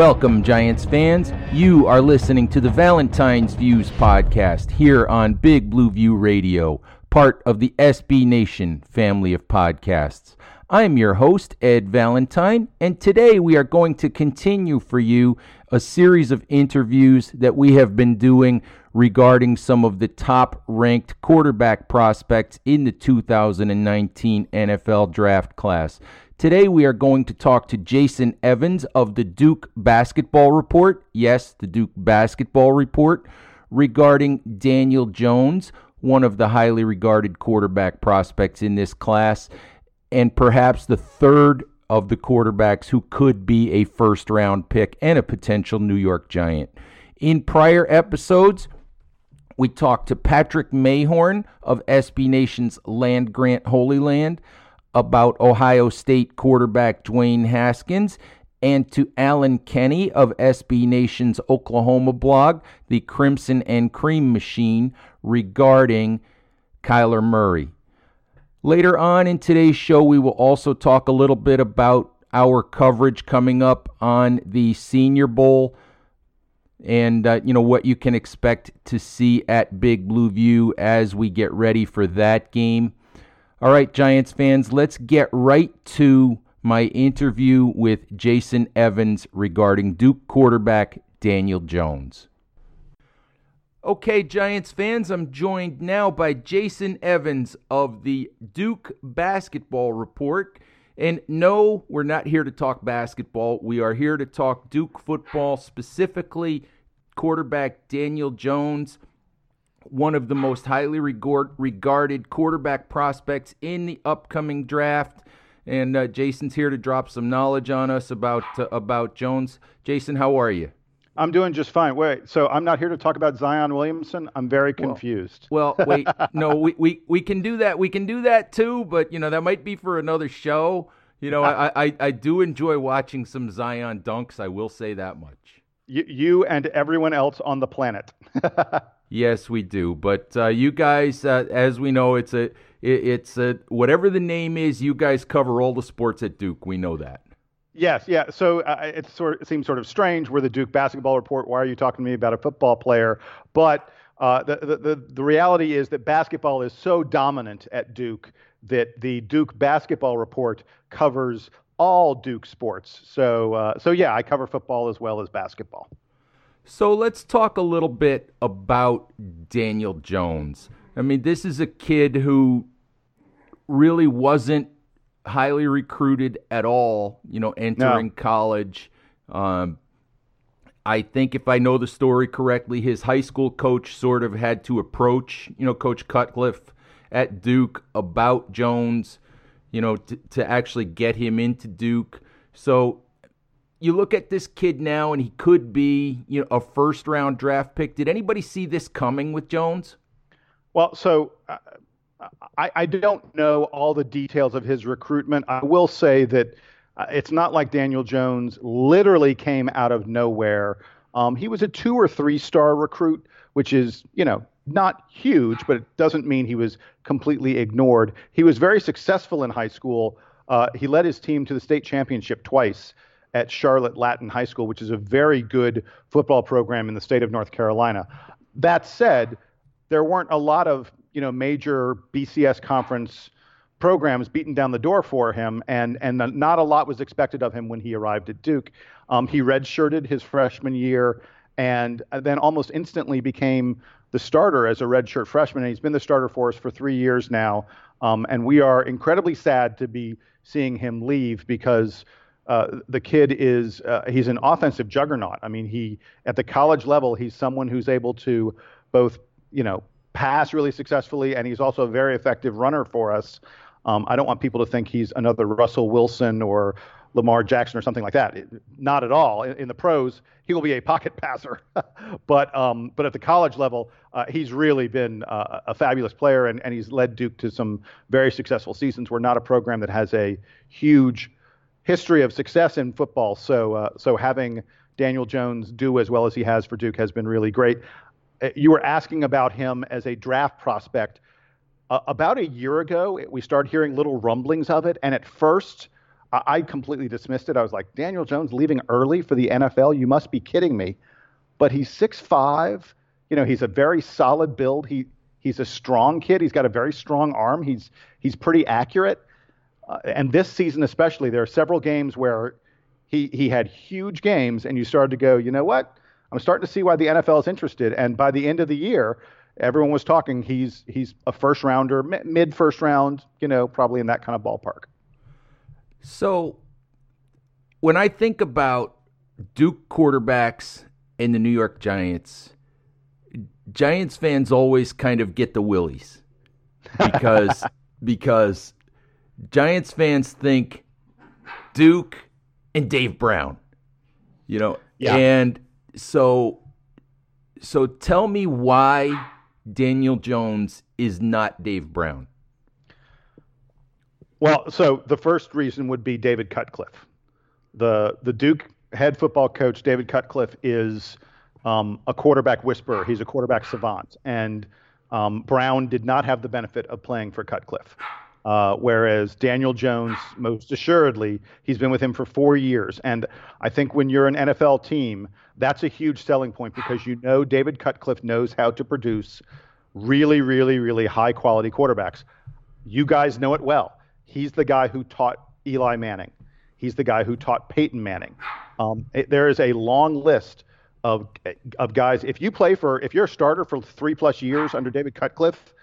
Welcome, Giants fans. You are listening to the Valentine's Views podcast here on Big Blue View Radio, part of the SB Nation family of podcasts. I'm your host, Ed Valentine, and today we are going to continue for you a series of interviews that we have been doing regarding some of the top ranked quarterback prospects in the 2019 NFL draft class. Today we are going to talk to Jason Evans of the Duke Basketball Report. Yes, the Duke Basketball Report regarding Daniel Jones, one of the highly regarded quarterback prospects in this class, and perhaps the third of the quarterbacks who could be a first round pick and a potential New York Giant. In prior episodes, we talked to Patrick Mayhorn of SB Nation's Land Grant Holy Land about Ohio State quarterback Dwayne Haskins and to Alan Kenny of SB Nation's Oklahoma blog, the Crimson and Cream Machine, regarding Kyler Murray. Later on in today's show, we will also talk a little bit about our coverage coming up on the Senior Bowl and uh, you know what you can expect to see at Big Blue View as we get ready for that game. All right, Giants fans, let's get right to my interview with Jason Evans regarding Duke quarterback Daniel Jones. Okay, Giants fans, I'm joined now by Jason Evans of the Duke Basketball Report. And no, we're not here to talk basketball. We are here to talk Duke football, specifically quarterback Daniel Jones one of the most highly regard, regarded quarterback prospects in the upcoming draft. And uh, Jason's here to drop some knowledge on us about uh, about Jones. Jason, how are you? I'm doing just fine. Wait, so I'm not here to talk about Zion Williamson. I'm very confused. Well, well wait, no, we, we we can do that. We can do that too, but you know that might be for another show. You know, I, I I do enjoy watching some Zion dunks. I will say that much. You, you and everyone else on the planet. Yes, we do. But uh, you guys, uh, as we know, it's a it, it's a whatever the name is. You guys cover all the sports at Duke. We know that. Yes, yeah. So uh, it sort of, seems sort of strange. We're the Duke basketball report. Why are you talking to me about a football player? But uh, the, the the the reality is that basketball is so dominant at Duke that the Duke basketball report covers all Duke sports. So uh, so yeah, I cover football as well as basketball. So let's talk a little bit about Daniel Jones. I mean, this is a kid who really wasn't highly recruited at all, you know, entering no. college. Um, I think if I know the story correctly, his high school coach sort of had to approach, you know, Coach Cutcliffe at Duke about Jones, you know, to, to actually get him into Duke. So you look at this kid now and he could be you know a first round draft pick did anybody see this coming with jones well so uh, I, I, don't know all the details of his recruitment. I will say that uh, it's not like daniel jones literally came out of nowhere. Um, he was a two or three star recruit which is you know not huge but it doesn't mean he was completely ignored. He was very successful in high school. Uh, he led his team to the state championship twice at Charlotte Latin High School, which is a very good football program in the state of North Carolina. That said, there weren't a lot of you know major BCS conference programs beating down the door for him, and and not a lot was expected of him when he arrived at Duke. Um, he redshirted his freshman year, and then almost instantly became the starter as a redshirt freshman. And he's been the starter for us for three years now, um, and we are incredibly sad to be seeing him leave because. Uh, the kid is uh, he's an offensive juggernaut. I mean, he at the college level, he's someone who's able to both you know pass really successfully, and he's also a very effective runner for us. Um, I don't want people to think he's another Russell Wilson or Lamar Jackson or something like that. It, not at all. In, in, the pros, he will be a pocket passer, but um, but at the college level, uh, he's really been uh, a fabulous player, and, and he's led Duke to some very successful seasons. We're not a program that has a huge history of success in football, so uh, so having Daniel Jones do as well as he has for Duke has been really great. Uh, you were asking about him as a draft prospect. Uh, about a year ago, we started hearing little rumblings of it, and at first, I, I completely dismissed it. I was like, Daniel Jones leaving early for the NFL? You must be kidding me. But he's six five. You know, he's a very solid build. He he's a strong kid. He's got a very strong arm. He's he's pretty accurate. Uh, and this season especially, there are several games where he he had huge games, and you started to go, you know what? I'm starting to see why the NFL is interested. And by the end of the year, everyone was talking he's he's a first rounder, mid first round, you know, probably in that kind of ballpark. So when I think about Duke quarterbacks and the New York Giants, Giants fans always kind of get the willies because because Giants fans think Duke and Dave Brown, you know, yeah. and so so tell me why Daniel Jones is not Dave Brown. Well, so the first reason would be David Cutcliffe. The the Duke head football coach David Cutcliffe is um, a quarterback whisperer. He's a quarterback savant, and um, Brown did not have the benefit of playing for Cutcliffe. Uh, whereas Daniel Jones, most assuredly, he's been with him for four years. And I think when you're an NFL team, that's a huge selling point because you know David Cutcliffe knows how to produce really, really, really high quality quarterbacks. You guys know it well. He's the guy who taught Eli Manning. He's the guy who taught Peyton Manning. Um, it, there is a long list of of guys. If you play for, if you're a starter for three plus years under David Cutcliffe,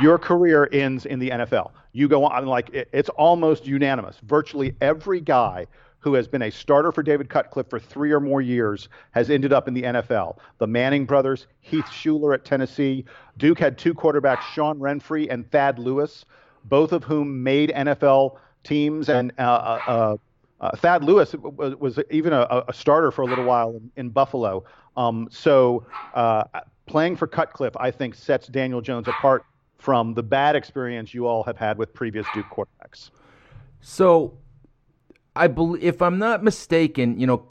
your career ends in the NFL. You go on like it, it's almost unanimous. Virtually every guy who has been a starter for David Cutcliffe for three or more years has ended up in the NFL. The Manning brothers, Heath Shuler at Tennessee. Duke had two quarterbacks, Sean Renfree and Thad Lewis, both of whom made NFL teams. And uh, uh, uh, uh, Thad Lewis was, was even a, a, starter for a little while in, in Buffalo. Um, so uh, playing for Cutcliffe, I think, sets Daniel Jones apart from the bad experience you all have had with previous Duke quarterbacks. So, I believe, if I'm not mistaken, you know,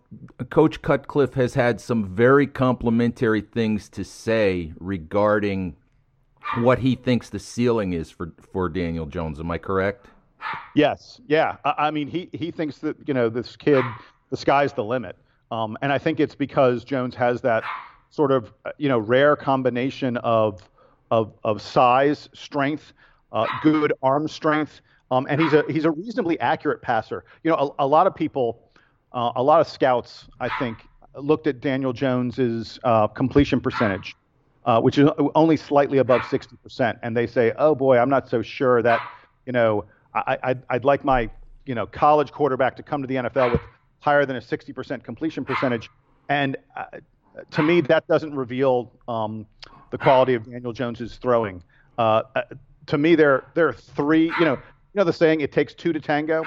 Coach Cutcliffe has had some very complimentary things to say regarding what he thinks the ceiling is for for Daniel Jones. Am I correct? Yes. Yeah. I, I mean, he he thinks that you know this kid, the sky's the limit, um, and I think it's because Jones has that sort of you know rare combination of of, of size, strength, uh, good arm strength, um, and he's a he's a reasonably accurate passer. You know, a, a lot of people, uh, a lot of scouts, I think, looked at Daniel Jones's uh, completion percentage, uh, which is only slightly above 60%, and they say, "Oh boy, I'm not so sure that, you know, I, I'd, I'd like my, you know, college quarterback to come to the NFL with higher than a 60% completion percentage." And uh, to me, that doesn't reveal um, the quality of Daniel Jones's throwing. Uh, uh, to me, there there are three. You know, you know the saying, "It takes two to tango."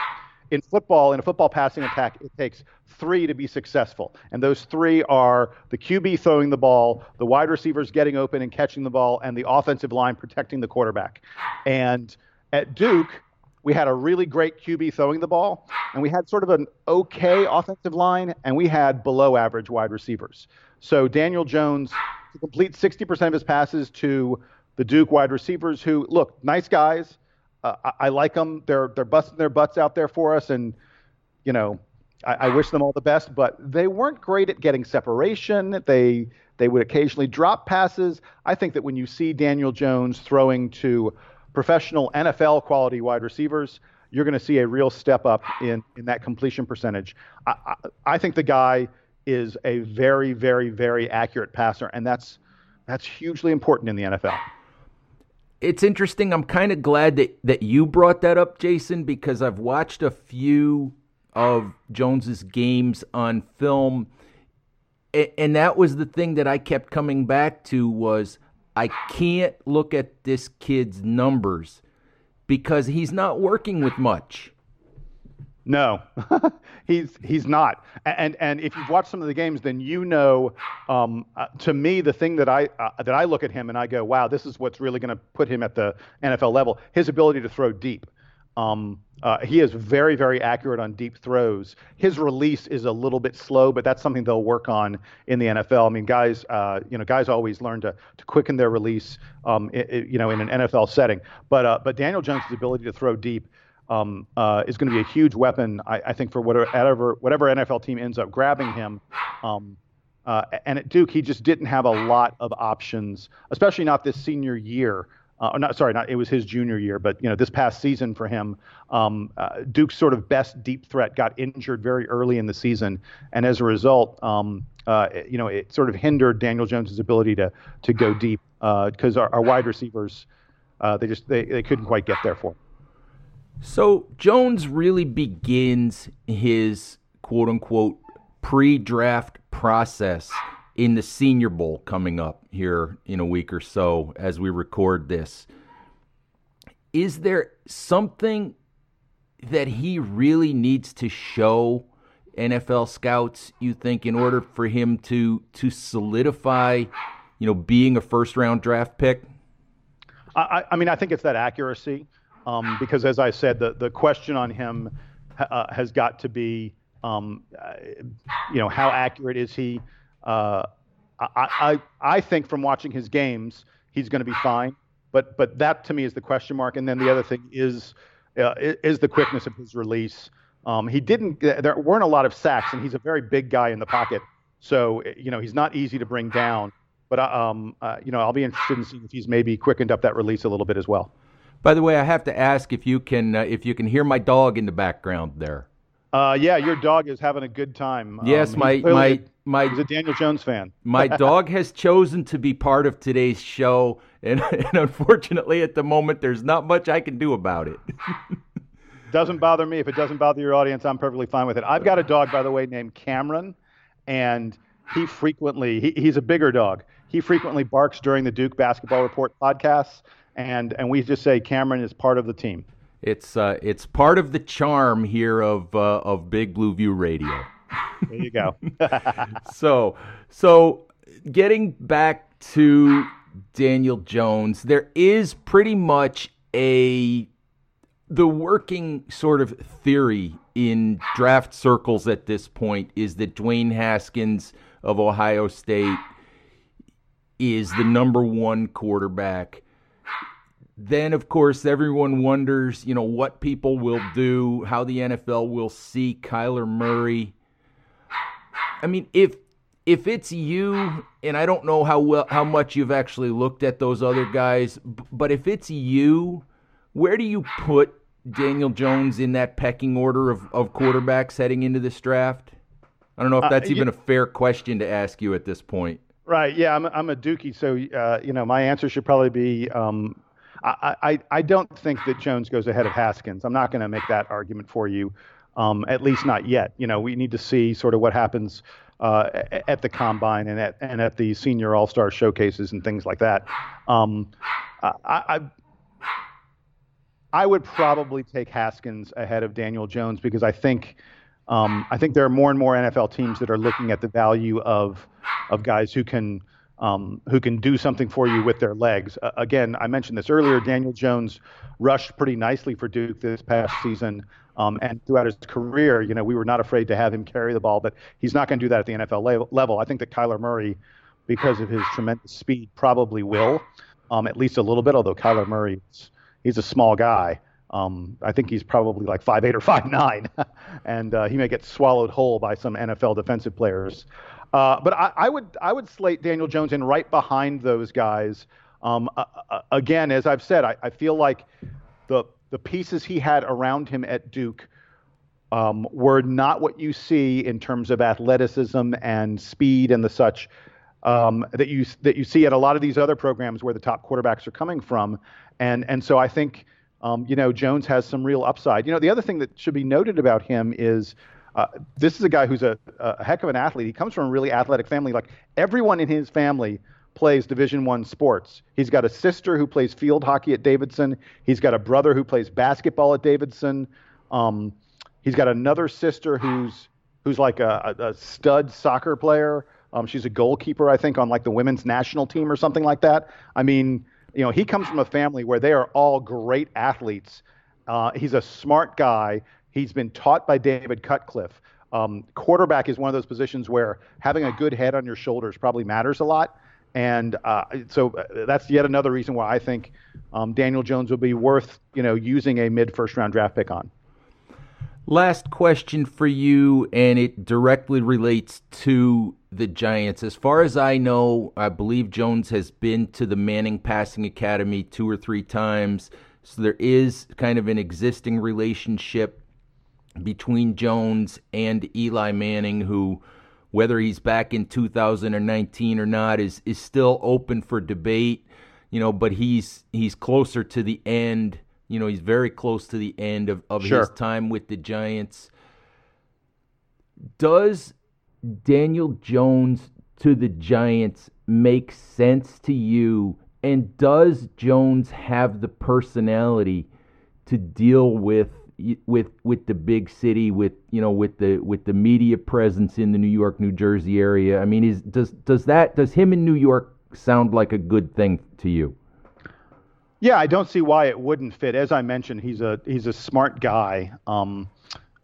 In football, in a football passing attack, it takes three to be successful, and those three are the QB throwing the ball, the wide receivers getting open and catching the ball, and the offensive line protecting the quarterback. And at Duke, we had a really great QB throwing the ball, and we had sort of an okay offensive line, and we had below average wide receivers. So Daniel Jones to complete 60% of his passes to the Duke wide receivers who look nice guys. Uh, I, I, like them. They're they're busting their butts out there for us, and you know, I, I, wish them all the best. But they weren't great at getting separation. They they would occasionally drop passes. I think that when you see Daniel Jones throwing to professional NFL quality wide receivers, you're going to see a real step up in, in that completion percentage. I, I, I think the guy is a very, very, very accurate passer, and that's that's hugely important in the NFL. It's interesting. I'm kind of glad that, that you brought that up, Jason, because I've watched a few of Jones's games on film, and that was the thing that I kept coming back to was I can't look at this kid's numbers because he's not working with much. No, he's he's not. And and if you've watched some of the games, then you know. Um, uh, to me, the thing that I uh, that I look at him and I go, wow, this is what's really going to put him at the NFL level. His ability to throw deep. Um, uh, he is very very accurate on deep throws. His release is a little bit slow, but that's something they'll work on in the NFL. I mean, guys, uh, you know, guys always learn to to quicken their release, um, it, it, you know, in an NFL setting. But uh, but Daniel Jones' ability to throw deep um, uh, is going to be a huge weapon, I, I, think, for whatever whatever NFL team ends up grabbing him. Um, uh, and at Duke, he just didn't have a lot of options, especially not this senior year. Uh, not sorry, not it was his junior year, but you know this past season for him, um, uh, Duke's sort of best deep threat got injured very early in the season, and as a result, um, uh, you know it sort of hindered Daniel Jones's ability to to go deep because uh, our, our, wide receivers uh, they just they, they couldn't quite get there for him. So Jones really begins his quote unquote pre draft process in the Senior Bowl coming up here in a week or so as we record this. Is there something that he really needs to show NFL scouts, you think, in order for him to to solidify, you know, being a first round draft pick? I, I mean, I think it's that accuracy um, because as I said, the, the question on him uh, has got to be, um, uh, you know, how accurate is he? Uh, I, I, I think from watching his games, he's going to be fine. But but that to me is the question mark. And then the other thing is uh, is the quickness of his release. Um, he didn't. There weren't a lot of sacks, and he's a very big guy in the pocket. So you know he's not easy to bring down. But uh, um, uh, you know I'll be interested in seeing if he's maybe quickened up that release a little bit as well. By the way, I have to ask if you can uh, if you can hear my dog in the background there. Uh, yeah, your dog is having a good time. Yes, um, my my my. He's a Daniel Jones fan. my dog has chosen to be part of today's show, and, and unfortunately, at the moment, there's not much I can do about it. doesn't bother me. If it doesn't bother your audience, I'm perfectly fine with it. I've got a dog, by the way, named Cameron, and he frequently he, he's a bigger dog. He frequently barks during the Duke Basketball Report podcasts and and we just say Cameron is part of the team. It's uh, it's part of the charm here of uh, of Big Blue View Radio. There you go. so so getting back to Daniel Jones, there is pretty much a the working sort of theory in draft circles at this point is that Dwayne Haskins of Ohio State is the number one quarterback then of course everyone wonders, you know, what people will do, how the NFL will see Kyler Murray. I mean, if if it's you, and I don't know how well how much you've actually looked at those other guys, but if it's you, where do you put Daniel Jones in that pecking order of, of quarterbacks heading into this draft? I don't know if uh, that's uh, even a fair question to ask you at this point. Right. Yeah, I'm, I'm a Dookie, so uh, you know my answer should probably be um, I, I, I don't think that Jones goes ahead of Haskins. I'm not going to make that argument for you, um, at least not yet. You know, we need to see sort of what happens uh, at the combine and at and at the senior All Star showcases and things like that. Um, I, I I would probably take Haskins ahead of Daniel Jones because I think um, I think there are more and more NFL teams that are looking at the value of of guys who can um, who can do something for you with their legs. Uh, again, I mentioned this earlier. Daniel Jones rushed pretty nicely for Duke this past season. Um, and throughout his career, you know, we were not afraid to have him carry the ball, but he's not going to do that at the NFL level. I think that Kyler Murray, because of his tremendous speed, probably will, um, at least a little bit. Although Kyler Murray, he's a small guy. Um, I think he's probably like five eight or five nine, and uh, he may get swallowed whole by some NFL defensive players. Uh, but I, I, would I would slate Daniel Jones in right behind those guys Um, uh, again, as I've said, I, I, feel like the the pieces he had around him at Duke um, were not what you see in terms of athleticism and speed and the such um, that you that you see at a lot of these other programs where the top quarterbacks are coming from, and and so I think um, you know Jones has some real upside. You know, the other thing that should be noted about him is. Uh, this is a guy who's a, a heck of an athlete. He comes from a really athletic family. Like everyone in his family plays Division One sports. He's got a sister who plays field hockey at Davidson. He's got a brother who plays basketball at Davidson. Um, he's got another sister who's who's like a, a stud soccer player. Um, she's a goalkeeper, I think, on like the women's national team or something like that. I mean, you know, he comes from a family where they are all great athletes. Uh, he's a smart guy. He's been taught by David Cutcliffe. Um, quarterback is one of those positions where having a good head on your shoulders probably matters a lot. And uh, so uh, that's yet another reason why I think um, Daniel Jones will be worth, you know, using a mid first round draft pick on. Last question for you, and it directly relates to the Giants. As far as I know, I believe Jones has been to the Manning Passing Academy two or three times. So there is kind of an existing relationship between Jones and Eli Manning, who, whether he's back in 2019 or not, is is still open for debate. You know, but he's he's closer to the end you know, he's very close to the end of, of sure. his time with the Giants. Does Daniel Jones to the Giants make sense to you? And does Jones have the personality to deal with with with the big city with you know with the with the media presence in the New York New Jersey area I mean is does does that does him in New York sound like a good thing to you yeah, I don't see why it wouldn't fit. As I mentioned, he's a he's a smart guy. Um,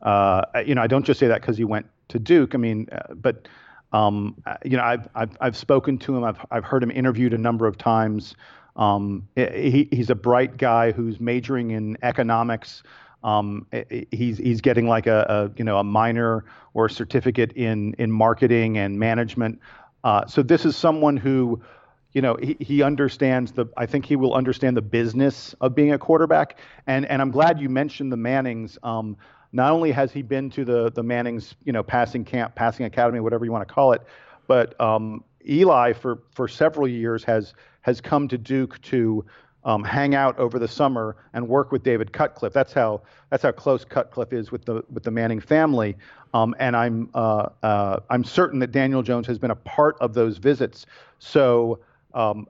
uh, you know, I don't just say that because he went to Duke. I mean, uh, but um, uh, you know, I've, I've I've spoken to him. I've I've heard him interviewed a number of times. Um, he, he's a bright guy who's majoring in economics. Um, he's he's getting like a, a, you know a minor or a certificate in in marketing and management. Uh, so this is someone who you know, he, he understands the. I think he will understand the business of being a quarterback. And and I'm glad you mentioned the Mannings. Um, not only has he been to the the Mannings, you know, passing camp, passing academy, whatever you want to call it, but um, Eli for for several years has has come to Duke to um, hang out over the summer and work with David Cutcliffe. That's how that's how close Cutcliffe is with the with the Manning family. Um, and I'm uh, uh, I'm certain that Daniel Jones has been a part of those visits. So um,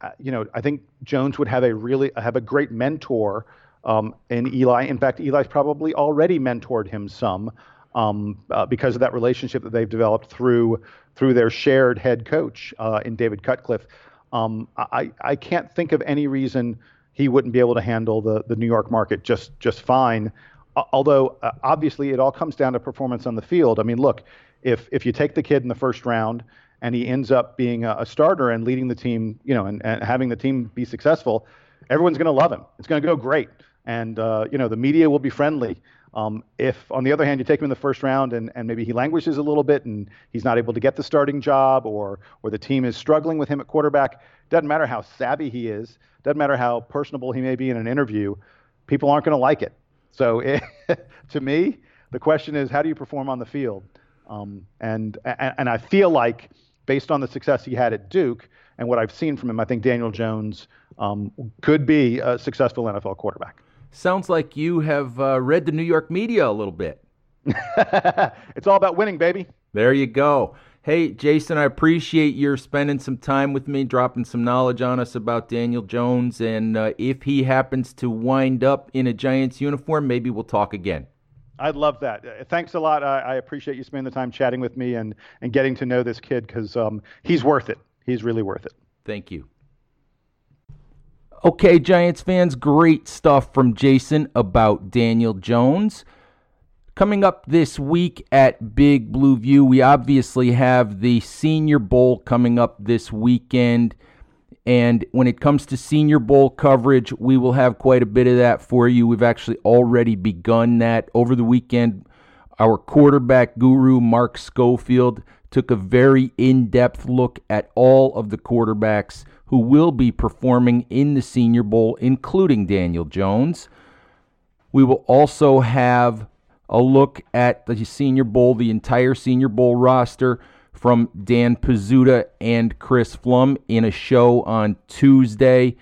uh, you know, I think Jones would have a really have a great mentor um, in Eli. In fact, Eli's probably already mentored him some um, uh, because of that relationship that they've developed through through their shared head coach uh, in David Cutcliffe. Um, I I can't think of any reason he wouldn't be able to handle the the New York market just just fine. Although uh, obviously it all comes down to performance on the field. I mean, look, if if you take the kid in the first round and he ends up being a, a starter and leading the team, you know, and, and having the team be successful, everyone's going to love him. It's going to go great, and uh, you know, the media will be friendly. Um, if, on the other hand, you take him in the first round and, and maybe he languishes a little bit and he's not able to get the starting job or, or the team is struggling with him at quarterback, doesn't matter how savvy he is, doesn't matter how personable he may be in an interview, people aren't going to like it. So it, to me, the question is, how do you perform on the field? Um, and, and, and I feel like based on the success he had at Duke and what I've seen from him, I think Daniel Jones um, could be a successful NFL quarterback. Sounds like you have uh, read the New York media a little bit. it's all about winning, baby. There you go. Hey, Jason, I appreciate your spending some time with me, dropping some knowledge on us about Daniel Jones. And uh, if he happens to wind up in a Giants uniform, maybe we'll talk again. I'd love that. Uh, thanks a lot. I, I, appreciate you spending the time chatting with me and, and getting to know this kid because um, he's worth it. He's really worth it. Thank you. Okay, Giants fans, great stuff from Jason about Daniel Jones. Coming up this week at Big Blue View, we obviously have the Senior Bowl coming up this weekend. And when it comes to Senior Bowl coverage, we will have quite a bit of that for you. We've actually already begun that over the weekend. Our quarterback guru, Mark Schofield, took a very in depth look at all of the quarterbacks who will be performing in the Senior Bowl, including Daniel Jones. We will also have a look at the Senior Bowl, the entire Senior Bowl roster from Dan Pizzuta and Chris Pflum in a show on Tuesday.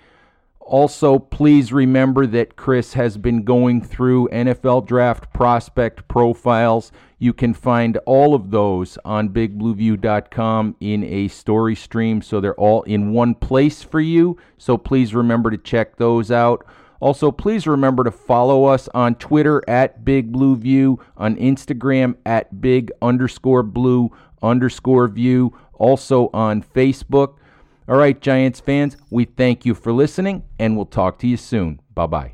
Also, please remember that Chris has been going through NFL draft prospect profiles. You can find all of those on bigblueview.com in a story stream, so they're all in one place for you. So please remember to check those out. Also, please remember to follow us on Twitter at Big Blue View, on Instagram at Big underscore Blue underscore View, also on Facebook. All right, Giants fans, we thank you for listening, and we'll talk to you soon. Bye bye.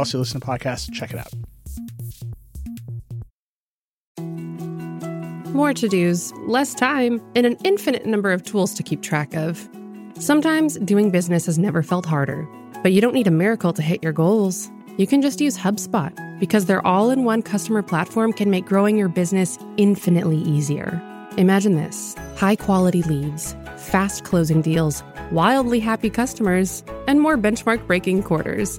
else you listen to podcasts, check it out. More to dos, less time, and an infinite number of tools to keep track of. Sometimes doing business has never felt harder, but you don't need a miracle to hit your goals. You can just use HubSpot because their all in one customer platform can make growing your business infinitely easier. Imagine this high quality leads, fast closing deals, wildly happy customers, and more benchmark breaking quarters.